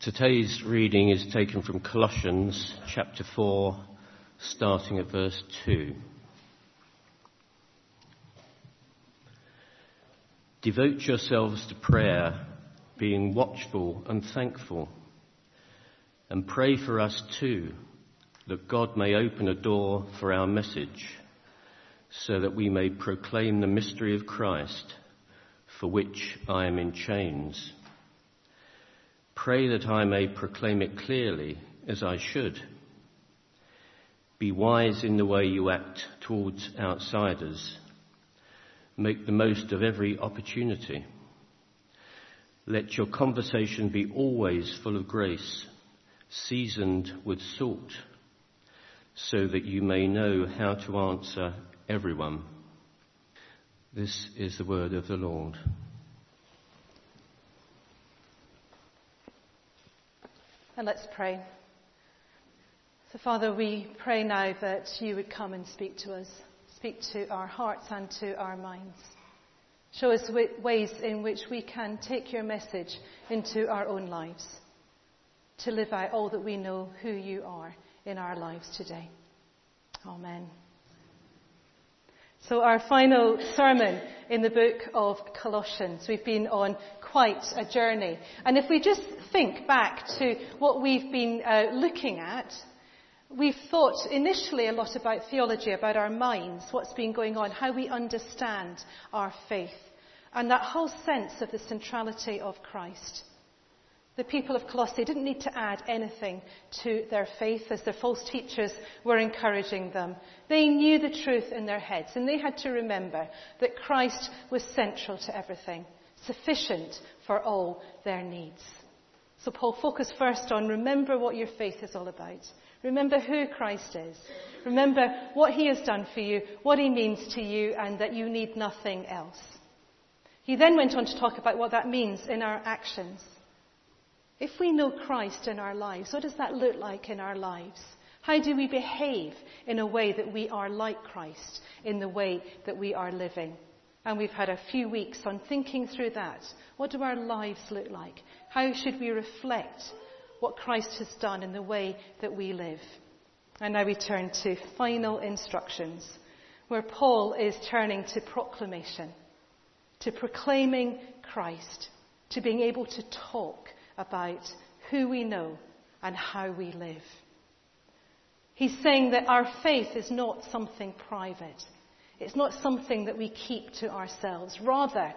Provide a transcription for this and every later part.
Today's reading is taken from Colossians chapter 4, starting at verse 2. Devote yourselves to prayer, being watchful and thankful. And pray for us too, that God may open a door for our message, so that we may proclaim the mystery of Christ, for which I am in chains. Pray that I may proclaim it clearly as I should. Be wise in the way you act towards outsiders. Make the most of every opportunity. Let your conversation be always full of grace, seasoned with salt, so that you may know how to answer everyone. This is the word of the Lord. And let's pray. So, Father, we pray now that you would come and speak to us, speak to our hearts and to our minds. Show us ways in which we can take your message into our own lives, to live out all that we know who you are in our lives today. Amen. So, our final sermon in the book of Colossians. We've been on quite a journey. And if we just think back to what we've been uh, looking at, we've thought initially a lot about theology, about our minds, what's been going on, how we understand our faith, and that whole sense of the centrality of Christ. The people of Colossae didn't need to add anything to their faith as their false teachers were encouraging them. They knew the truth in their heads and they had to remember that Christ was central to everything sufficient for all their needs. So Paul focused first on remember what your faith is all about. Remember who Christ is. Remember what he has done for you, what he means to you, and that you need nothing else. He then went on to talk about what that means in our actions. If we know Christ in our lives, what does that look like in our lives? How do we behave in a way that we are like Christ in the way that we are living? And we've had a few weeks on thinking through that. What do our lives look like? How should we reflect what Christ has done in the way that we live? And now we turn to final instructions, where Paul is turning to proclamation, to proclaiming Christ, to being able to talk about who we know and how we live. He's saying that our faith is not something private. It's not something that we keep to ourselves. Rather,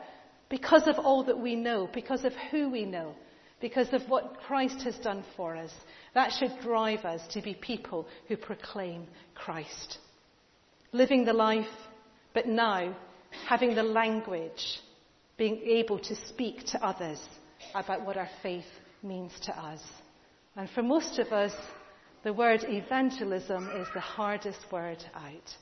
because of all that we know, because of who we know, because of what Christ has done for us, that should drive us to be people who proclaim Christ. Living the life, but now having the language, being able to speak to others about what our faith means to us. And for most of us, the word evangelism is the hardest word out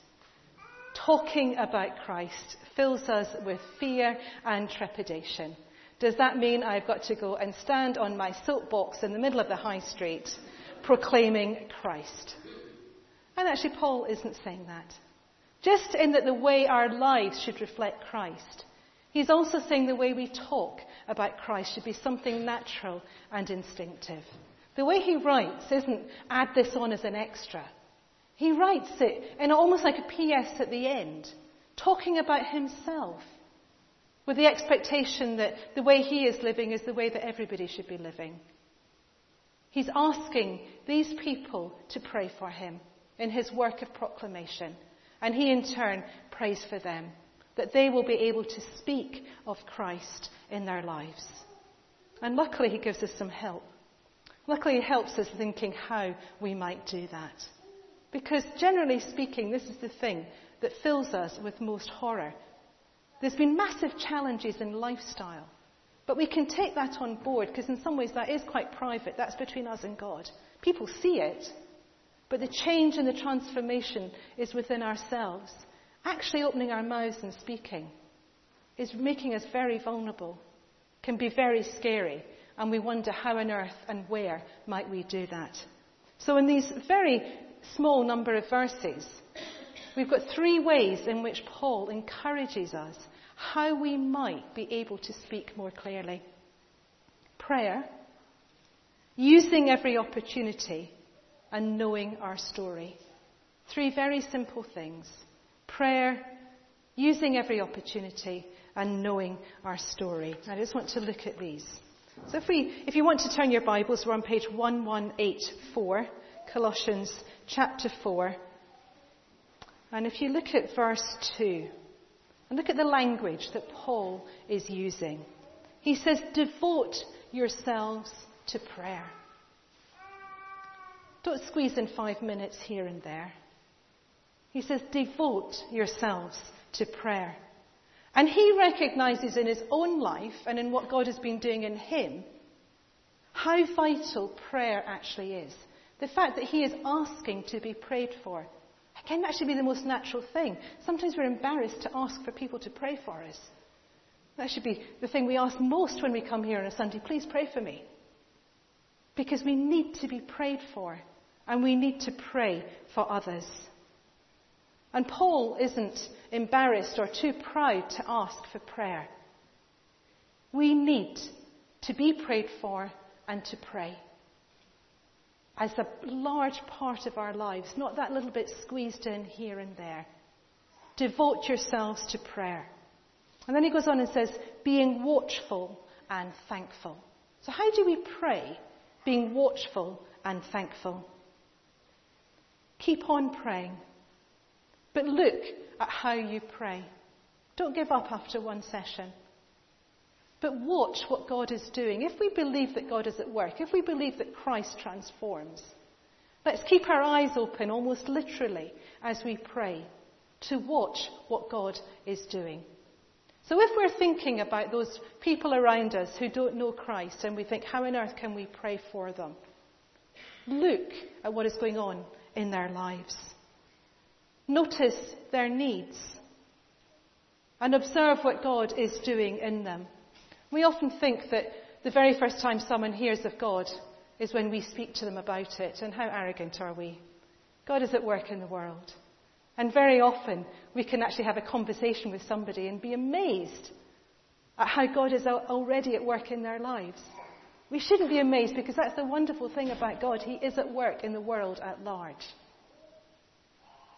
talking about Christ fills us with fear and trepidation. Does that mean I've got to go and stand on my soapbox in the middle of the high street proclaiming Christ? And actually, Paul isn't saying that. Just in that the way our lives should reflect Christ. He's also saying the way we talk about Christ should be something natural and instinctive. The way he writes isn't add this on as an extra. He writes it in almost like a PS at the end, talking about himself, with the expectation that the way he is living is the way that everybody should be living. He's asking these people to pray for him in his work of proclamation, and he in turn prays for them, that they will be able to speak of Christ in their lives. And luckily, he gives us some help. Luckily, he helps us thinking how we might do that. Because generally speaking, this is the thing that fills us with most horror. There's been massive challenges in lifestyle. But we can take that on board because in some ways that is quite private. That's between us and God. People see it. But the change and the transformation is within ourselves. Actually opening our mouths and speaking is making us very vulnerable, can be very scary, and we wonder how on earth and where might we do that. So in these very small number of verses, we've got three ways in which Paul encourages us how we might be able to speak more clearly prayer, using every opportunity, and knowing our story. Three very simple things prayer, using every opportunity, and knowing our story. I just want to look at these. So if, we, if you want to turn your Bibles, we're on page 1184, Colossians chapter 4. And if you look at verse 2, and look at the language that Paul is using. He says, devote yourselves to prayer. Don't squeeze in five minutes here and there. He says, devote yourselves to prayer. And he recognizes in his own life and in what God has been doing in him how vital prayer actually is. The fact that he is asking to be prayed for can actually be the most natural thing. Sometimes we're embarrassed to ask for people to pray for us. That should be the thing we ask most when we come here on a Sunday. Please pray for me. Because we need to be prayed for and we need to pray for others. And Paul isn't embarrassed or too proud to ask for prayer. We need to be prayed for and to pray as a large part of our lives, not that little bit squeezed in here and there. Devote yourselves to prayer. And then he goes on and says, being watchful and thankful. So, how do we pray? Being watchful and thankful. Keep on praying. But look at how you pray. Don't give up after one session. But watch what God is doing. If we believe that God is at work, if we believe that Christ transforms, let's keep our eyes open, almost literally, as we pray, to watch what God is doing. So if we're thinking about those people around us who don't know Christ and we think, how on earth can we pray for them? Look at what is going on in their lives. Notice their needs and observe what God is doing in them. We often think that the very first time someone hears of God is when we speak to them about it, and how arrogant are we? God is at work in the world. And very often we can actually have a conversation with somebody and be amazed at how God is already at work in their lives. We shouldn't be amazed because that's the wonderful thing about God. He is at work in the world at large.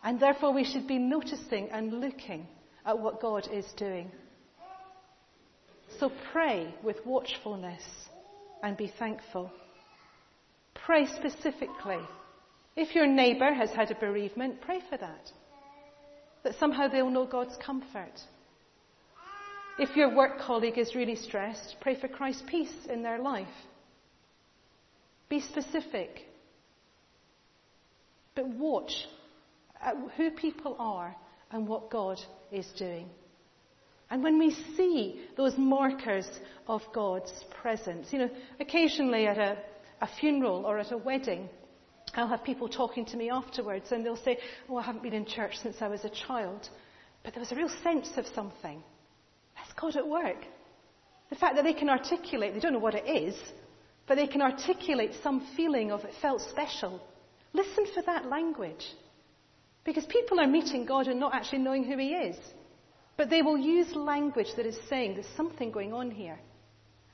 And therefore we should be noticing and looking at what God is doing. So pray with watchfulness and be thankful. Pray specifically. If your neighbour has had a bereavement, pray for that. That somehow they'll know God's comfort. If your work colleague is really stressed, pray for Christ's peace in their life. Be specific. But watch who people are and what God is doing. And when we see those markers of God's presence, you know, occasionally at a, a funeral or at a wedding, I'll have people talking to me afterwards and they'll say, Oh, I haven't been in church since I was a child. But there was a real sense of something. That's God at work. The fact that they can articulate, they don't know what it is, but they can articulate some feeling of it felt special. Listen for that language. Because people are meeting God and not actually knowing who He is. But they will use language that is saying there's something going on here.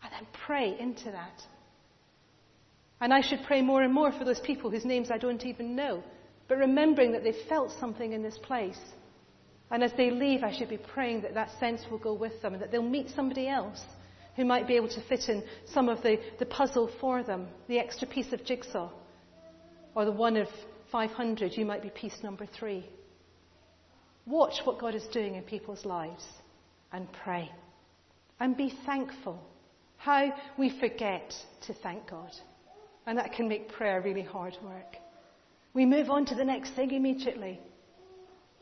And then pray into that. And I should pray more and more for those people whose names I don't even know. But remembering that they felt something in this place. And as they leave, I should be praying that that sense will go with them and that they'll meet somebody else who might be able to fit in some of the, the puzzle for them, the extra piece of jigsaw, or the one of 500, you might be piece number three. Watch what God is doing in people's lives and pray. And be thankful. How we forget to thank God. And that can make prayer really hard work. We move on to the next thing immediately.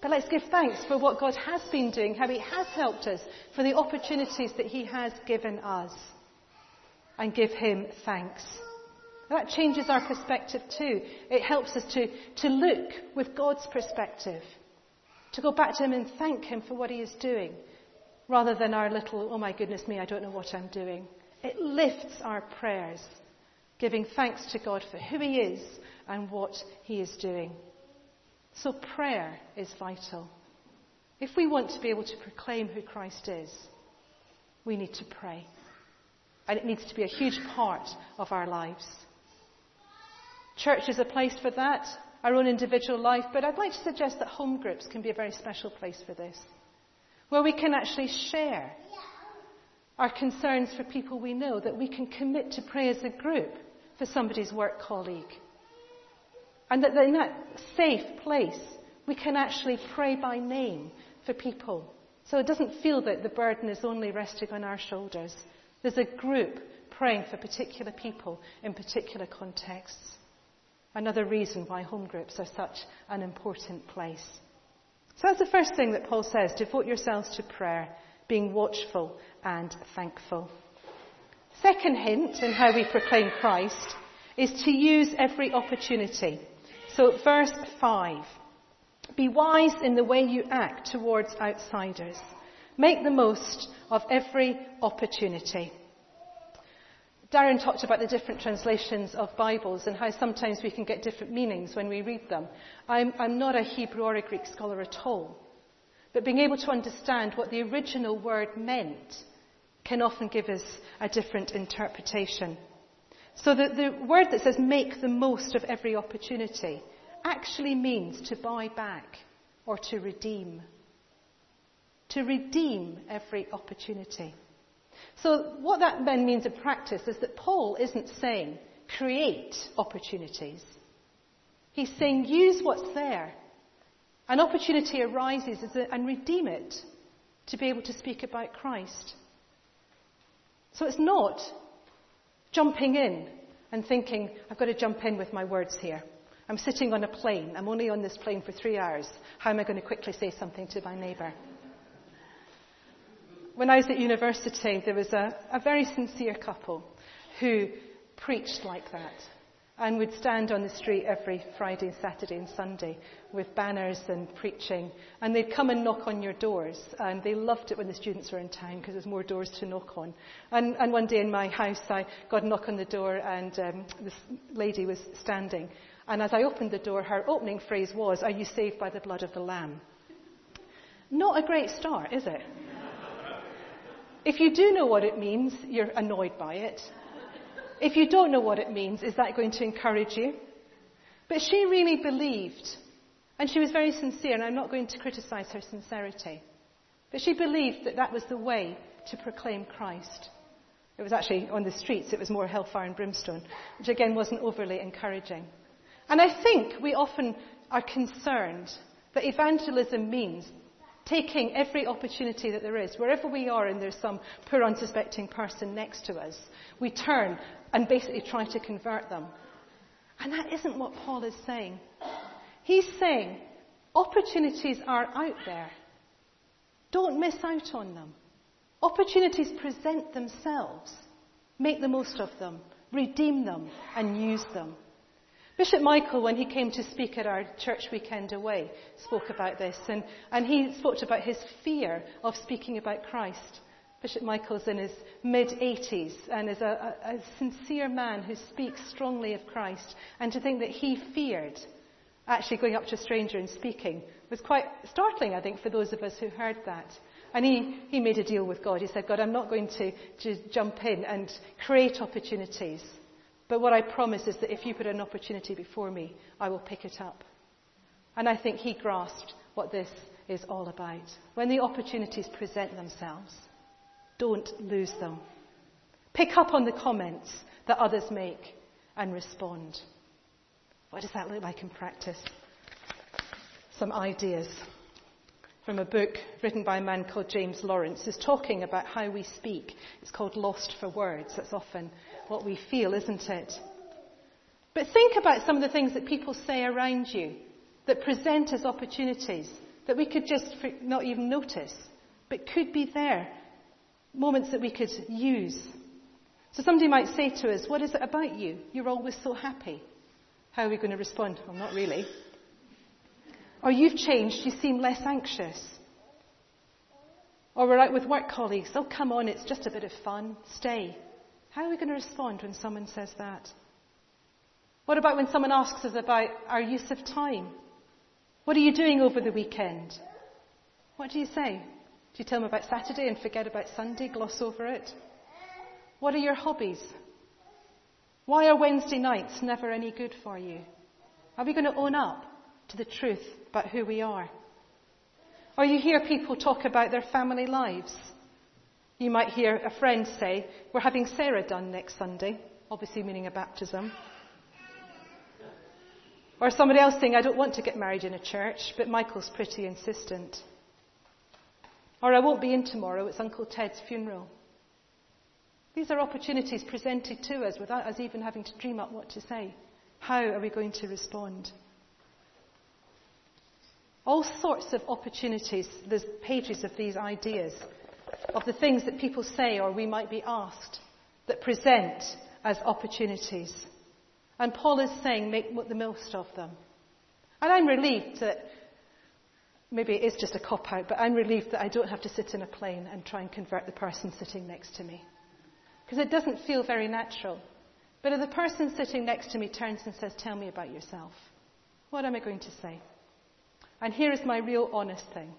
But let's give thanks for what God has been doing, how He has helped us, for the opportunities that He has given us. And give Him thanks. That changes our perspective too. It helps us to, to look with God's perspective to go back to Him and thank Him for what He is doing, rather than our little, oh my goodness me, I don't know what I'm doing. It lifts our prayers, giving thanks to God for who He is and what He is doing. So prayer is vital. If we want to be able to proclaim who Christ is, we need to pray. And it needs to be a huge part of our lives. Church is a place for that, our own individual life, but I'd like to suggest that home groups can be a very special place for this, where we can actually share our concerns for people we know, that we can commit to pray as a group for somebody's work colleague. And that in that safe place, we can actually pray by name for people. So it doesn't feel that the burden is only resting on our shoulders. There's a group praying for particular people in particular contexts. Another reason why home groups are such an important place. So that's the first thing that Paul says devote yourselves to prayer, being watchful and thankful. Second hint in how we proclaim Christ is to use every opportunity. So, verse 5 Be wise in the way you act towards outsiders. Make the most of every opportunity. Darren talked about the different translations of Bibles and how sometimes we can get different meanings when we read them. I'm, I'm not a Hebrew or a Greek scholar at all. But being able to understand what the original word meant can often give us a different interpretation. So the, the word that says make the most of every opportunity actually means to buy back or to redeem. To redeem every opportunity. So what that then means in practice is that Paul isn't saying create opportunities. He's saying use what's there. An opportunity arises and redeem it to be able to speak about Christ. So it's not jumping in and thinking, I've got to jump in with my words here. I'm sitting on a plane. I'm only on this plane for three hours. How am I going to quickly say something to my neighbour? When I was at university, there was a, a very sincere couple who preached like that and would stand on the street every Friday, Saturday, and Sunday with banners and preaching. And they'd come and knock on your doors. And they loved it when the students were in town because there's more doors to knock on. And, and, one day in my house, I got a knock on the door, and um, this lady was standing. And as I opened the door, her opening phrase was, Are you saved by the blood of the Lamb? Not a great start, is it? If you do know what it means, you're annoyed by it. If you don't know what it means, is that going to encourage you? But she really believed, and she was very sincere, and I'm not going to criticize her sincerity. But she believed that that was the way to proclaim Christ. It was actually on the streets, it was more hellfire and brimstone, which again wasn't overly encouraging. And I think we often are concerned that evangelism means taking every opportunity that there is, wherever we are and there's some poor unsuspecting person next to us, we turn and basically try to convert them. And that isn't what Paul is saying. He's saying opportunities are out there. Don't miss out on them. Opportunities present themselves. Make the most of them. Redeem them and use them. Bishop Michael, when he came to speak at our church weekend away, spoke about this, and, and he spoke about his fear of speaking about Christ. Bishop Michael's in his mid 80s and is a, a, a, sincere man who speaks strongly of Christ. And to think that he feared actually going up to a stranger and speaking was quite startling, I think, for those of us who heard that. And he, he made a deal with God. He said, God, I'm not going to, to jump in and create opportunities. But what I promise is that if you put an opportunity before me, I will pick it up. And I think he grasped what this is all about. When the opportunities present themselves, don't lose them. Pick up on the comments that others make and respond. What does that look like in practice? Some ideas from a book written by a man called James Lawrence is talking about how we speak. It's called Lost for Words. That's often what we feel, isn't it? But think about some of the things that people say around you that present as opportunities that we could just not even notice, but could be there. Moments that we could use. So somebody might say to us, What is it about you? You're always so happy. How are we going to respond? Well, not really. Or you've changed, you seem less anxious. Or we're out with work colleagues, oh, come on, it's just a bit of fun, stay. How are we going to respond when someone says that? What about when someone asks us about our use of time? What are you doing over the weekend? What do you say? Do you tell them about Saturday and forget about Sunday, gloss over it? What are your hobbies? Why are Wednesday nights never any good for you? Are we going to own up to the truth about who we are? Or you hear people talk about their family lives. You might hear a friend say, We're having Sarah done next Sunday, obviously meaning a baptism. Or somebody else saying, I don't want to get married in a church, but Michael's pretty insistent. Or I won't be in tomorrow, it's Uncle Ted's funeral. These are opportunities presented to us without us even having to dream up what to say. How are we going to respond? All sorts of opportunities, there's pages of these ideas, of the things that people say or we might be asked, that present as opportunities. And Paul is saying, make the most of them. And I'm relieved that, maybe it is just a cop out, but I'm relieved that I don't have to sit in a plane and try and convert the person sitting next to me. Because it doesn't feel very natural. But if the person sitting next to me turns and says, Tell me about yourself, what am I going to say? And here is my real honest thing.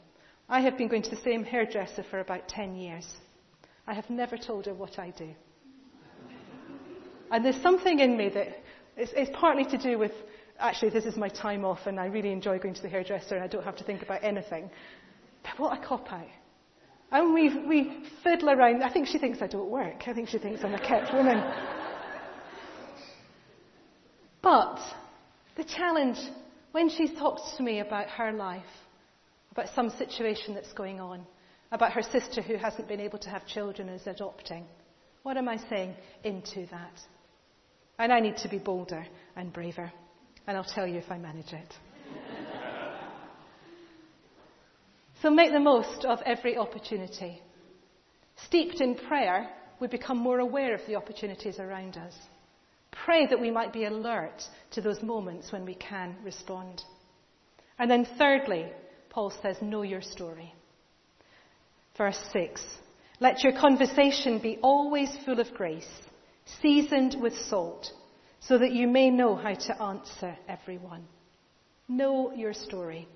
I have been going to the same hairdresser for about 10 years. I have never told her what I do. And there's something in me that it's, partly to do with actually, this is my time off and I really enjoy going to the hairdresser and I don't have to think about anything. But what a cop out. And we, we fiddle around. I think she thinks I don't work. I think she thinks I'm a kept woman. But the challenge, when she talks to me about her life, about some situation that's going on, about her sister who hasn't been able to have children and is adopting, what am I saying into that? And I need to be bolder and braver. And I'll tell you if I manage it. so make the most of every opportunity. Steeped in prayer, we become more aware of the opportunities around us. Pray that we might be alert to those moments when we can respond. And then, thirdly, Paul says, Know your story. Verse 6 Let your conversation be always full of grace seasoned with salt, so that you may know how to answer everyone. Know your story.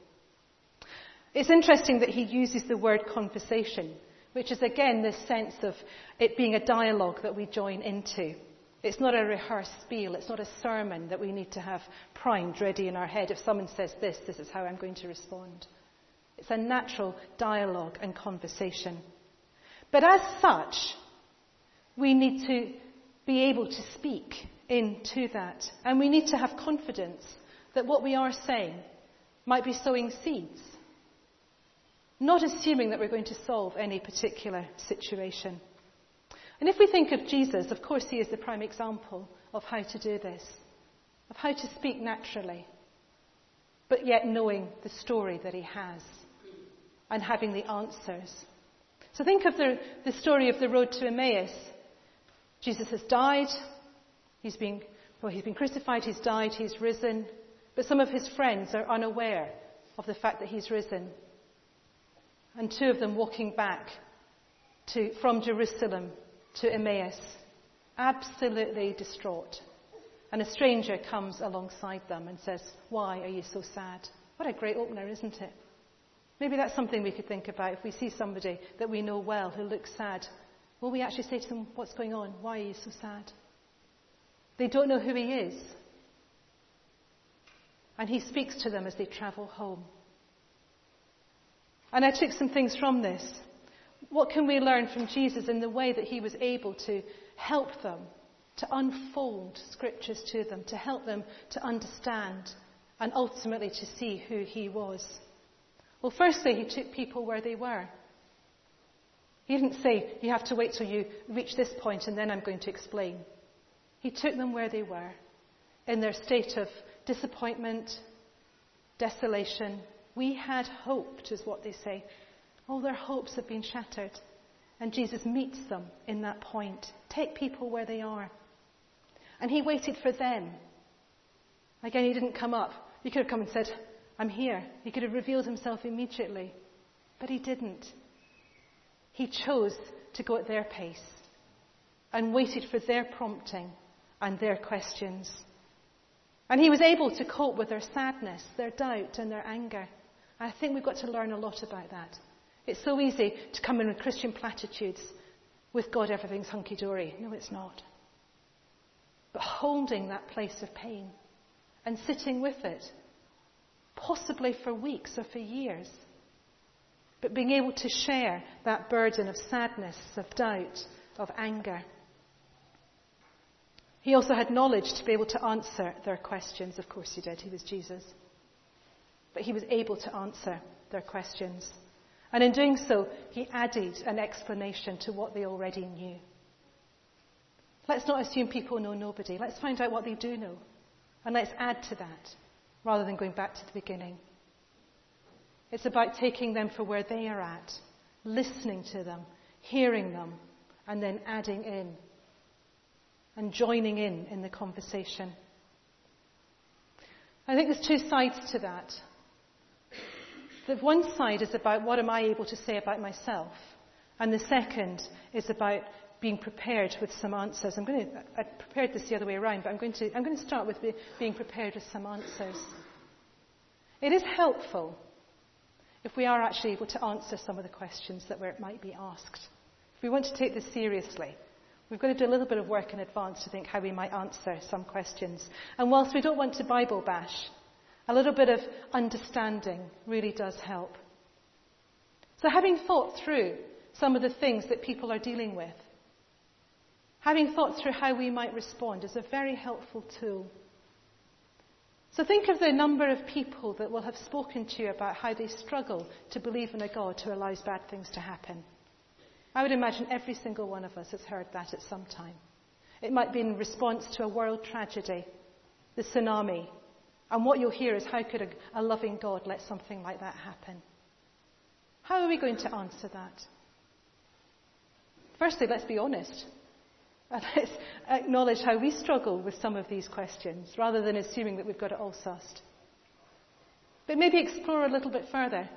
It's interesting that he uses the word conversation, which is again this sense of it being a dialogue that we join into. It's not a rehearsed spiel. It's not a sermon that we need to have primed ready in our head. If someone says this, this is how I'm going to respond. It's a natural dialogue and conversation. But as such, we need to be able to speak into that. And we need to have confidence that what we are saying might be sowing seeds. Not assuming that we're going to solve any particular situation. And if we think of Jesus, of course, he is the prime example of how to do this, of how to speak naturally, but yet knowing the story that he has and having the answers. So think of the, the story of the road to Emmaus. Jesus has died. He's been, well, he's been crucified, he's died, he's risen. But some of his friends are unaware of the fact that he's risen. And two of them walking back to, from Jerusalem to Emmaus, absolutely distraught. And a stranger comes alongside them and says, Why are you so sad? What a great opener, isn't it? Maybe that's something we could think about if we see somebody that we know well who looks sad. Will we actually say to them, What's going on? Why are you so sad? They don't know who he is. And he speaks to them as they travel home. And I took some things from this. What can we learn from Jesus in the way that he was able to help them, to unfold scriptures to them, to help them to understand, and ultimately to see who he was? Well, firstly, he took people where they were. He didn't say, you have to wait till you reach this point and then I'm going to explain. He took them where they were, in their state of disappointment, desolation. We had hoped, is what they say. All their hopes have been shattered. And Jesus meets them in that point. Take people where they are. And he waited for them. Again, he didn't come up. He could have come and said, I'm here. He could have revealed himself immediately. But he didn't. He chose to go at their pace and waited for their prompting and their questions. And he was able to cope with their sadness, their doubt, and their anger. I think we've got to learn a lot about that. It's so easy to come in with Christian platitudes. With God, everything's hunky dory. No, it's not. But holding that place of pain and sitting with it, possibly for weeks or for years, but being able to share that burden of sadness, of doubt, of anger. He also had knowledge to be able to answer their questions. Of course, he did. He was Jesus. But he was able to answer their questions. And in doing so, he added an explanation to what they already knew. Let's not assume people know nobody. Let's find out what they do know. And let's add to that rather than going back to the beginning. It's about taking them for where they are at, listening to them, hearing them, and then adding in and joining in in the conversation. I think there's two sides to that. The one side is about what am I able to say about myself, and the second is about being prepared with some answers. I'm going to, I prepared this the other way around, but I'm going to, I'm going to start with being prepared with some answers. It is helpful if we are actually able to answer some of the questions that might be asked. If we want to take this seriously, we've got to do a little bit of work in advance to think how we might answer some questions. And whilst we don't want to Bible bash, a little bit of understanding really does help. So having thought through some of the things that people are dealing with, having thought through how we might respond is a very helpful tool. So think of the number of people that will have spoken to you about how they struggle to believe in a God who allows bad things to happen. I would imagine every single one of us has heard that at some time. It might be in response to a world tragedy, the tsunami, and what you'll hear is how could a, a loving God let something like that happen? How are we going to answer that? Firstly, let's be honest. Let's acknowledge how we struggle with some of these questions rather than assuming that we've got it all sussed. But maybe explore a little bit further.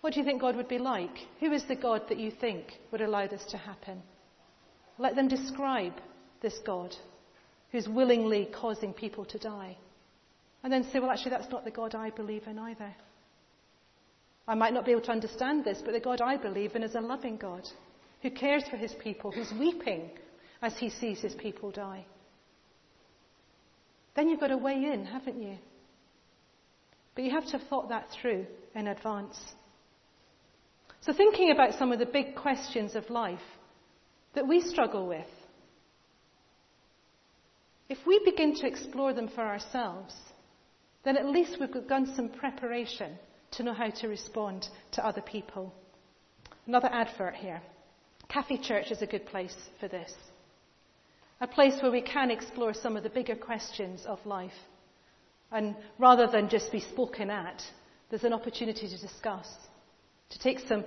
What do you think God would be like? Who is the God that you think would allow this to happen? Let them describe this God who's willingly causing people to die. And then say, well, actually, that's not the God I believe in either. I might not be able to understand this, but the God I believe in is a loving God who cares for his people, who's weeping as he sees his people die. Then you've got to weigh in, haven't you? But you have to have thought that through in advance. So, thinking about some of the big questions of life that we struggle with, if we begin to explore them for ourselves, then at least we've begun some preparation to know how to respond to other people. Another advert here. Cafe Church is a good place for this. A place where we can explore some of the bigger questions of life. And rather than just be spoken at, there's an opportunity to discuss, to take some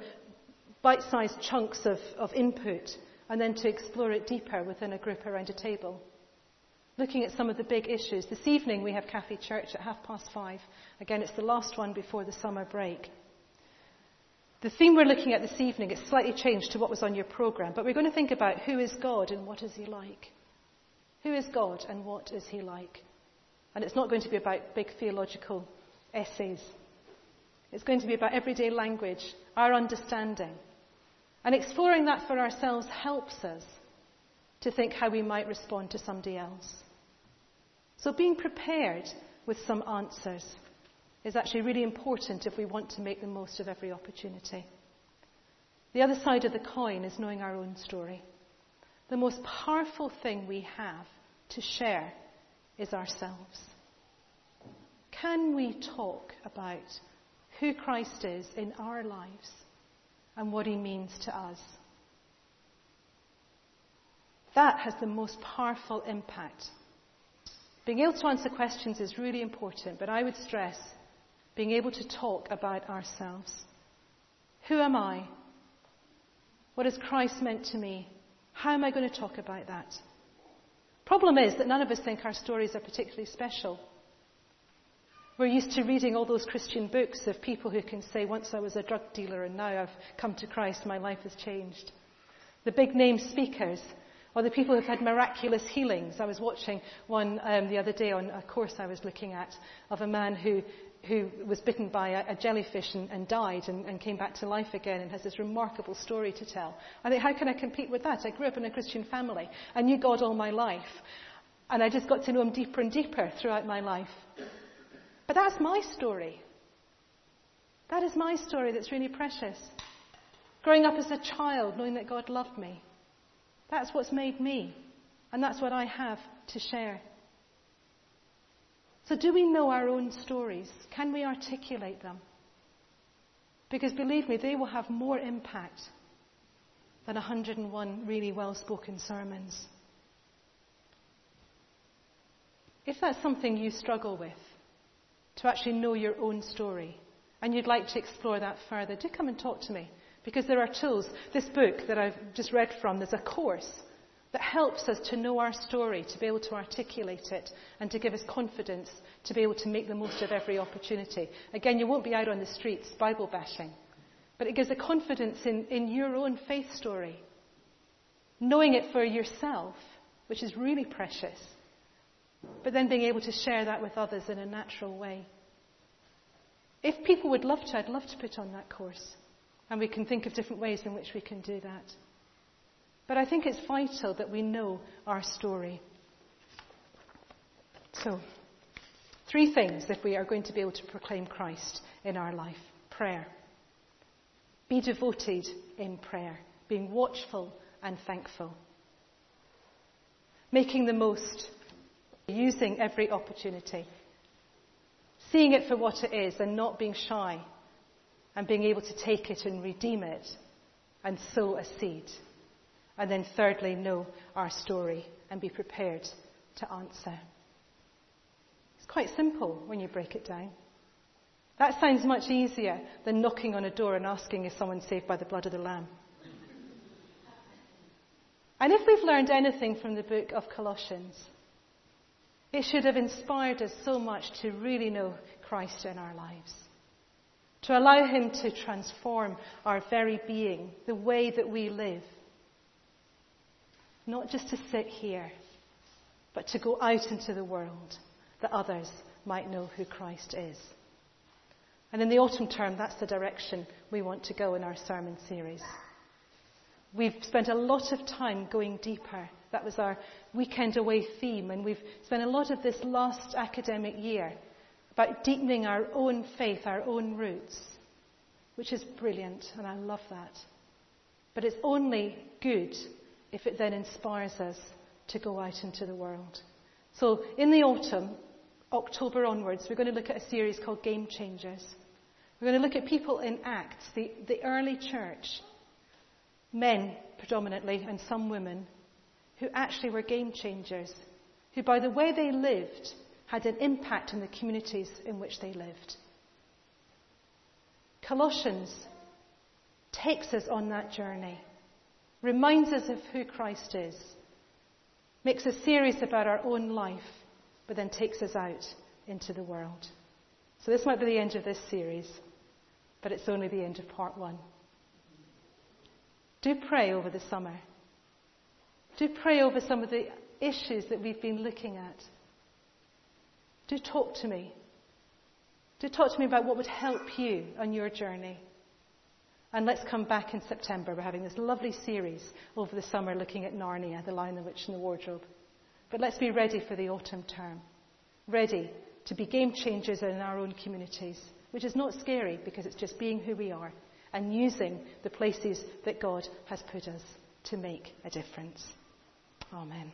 bite sized chunks of, of input and then to explore it deeper within a group around a table looking at some of the big issues. This evening we have Cafe Church at half past five. Again, it's the last one before the summer break. The theme we're looking at this evening is slightly changed to what was on your program, but we're going to think about who is God and what is he like. Who is God and what is he like? And it's not going to be about big theological essays. It's going to be about everyday language, our understanding. And exploring that for ourselves helps us to think how we might respond to somebody else. So being prepared with some answers is actually really important if we want to make the most of every opportunity. The other side of the coin is knowing our own story. The most powerful thing we have to share is ourselves. Can we talk about who Christ is in our lives and what he means to us? That has the most powerful impact being able to answer questions is really important, but I would stress being able to talk about ourselves. Who am I? What has Christ meant to me? How am I going to talk about that? Problem is that none of us think our stories are particularly special. We're used to reading all those Christian books of people who can say, once I was a drug dealer and now I've come to Christ, my life has changed. The big name speakers or the people who've had miraculous healings. I was watching one um, the other day on a course I was looking at of a man who, who was bitten by a, a jellyfish and, and died and, and, came back to life again and has this remarkable story to tell. I think, how can I compete with that? I grew up in a Christian family. I knew God all my life. And I just got to know Him deeper and deeper throughout my life. But that's my story. That is my story that's really precious. Growing up as a child, knowing that God loved me. That's what's made me. And that's what I have to share. So, do we know our own stories? Can we articulate them? Because believe me, they will have more impact than 101 really well spoken sermons. If that's something you struggle with, to actually know your own story, and you'd like to explore that further, do come and talk to me. Because there are tools. This book that I've just read from, there's a course that helps us to know our story, to be able to articulate it, and to give us confidence to be able to make the most of every opportunity. Again, you won't be out on the streets Bible bashing, but it gives a confidence in, in your own faith story. Knowing it for yourself, which is really precious, but then being able to share that with others in a natural way. If people would love to, I'd love to put on that course. And we can think of different ways in which we can do that. But I think it's vital that we know our story. So, three things if we are going to be able to proclaim Christ in our life prayer. Be devoted in prayer, being watchful and thankful. Making the most, using every opportunity. Seeing it for what it is and not being shy and being able to take it and redeem it and sow a seed. And then, thirdly, know our story and be prepared to answer. It's quite simple when you break it down. That sounds much easier than knocking on a door and asking if someone's saved by the blood of the Lamb. And if we've learned anything from the book of Colossians, it should have inspired us so much to really know Christ in our lives to allow Him to transform our very being, the way that we live. Not just to sit here, but to go out into the world that others might know who Christ is. And in the autumn term, that's the direction we want to go in our sermon series. We've spent a lot of time going deeper. That was our weekend away theme, and we've spent a lot of this last academic year about deepening our own faith, our own roots, which is brilliant, and I love that. But it's only good if it then inspires us to go out into the world. So in the autumn, October onwards, we're going to look at a series called Game Changers. We're going to look at people in Acts, the, the early church, men predominantly, and some women, who actually were game changers, who by the way they lived had an impact in the communities in which they lived. Colossians takes us on that journey, reminds us of who Christ is, makes us serious about our own life, but then takes us out into the world. So this might be the end of this series, but it's only the end of part one. Do pray over the summer. Do pray over some of the issues that we've been looking at. Do talk to me. Do talk to me about what would help you on your journey. And let's come back in September. We're having this lovely series over the summer looking at Narnia, The Lion, the Witch, and the Wardrobe. But let's be ready for the autumn term. Ready to be game changers in our own communities, which is not scary because it's just being who we are and using the places that God has put us to make a difference. Amen.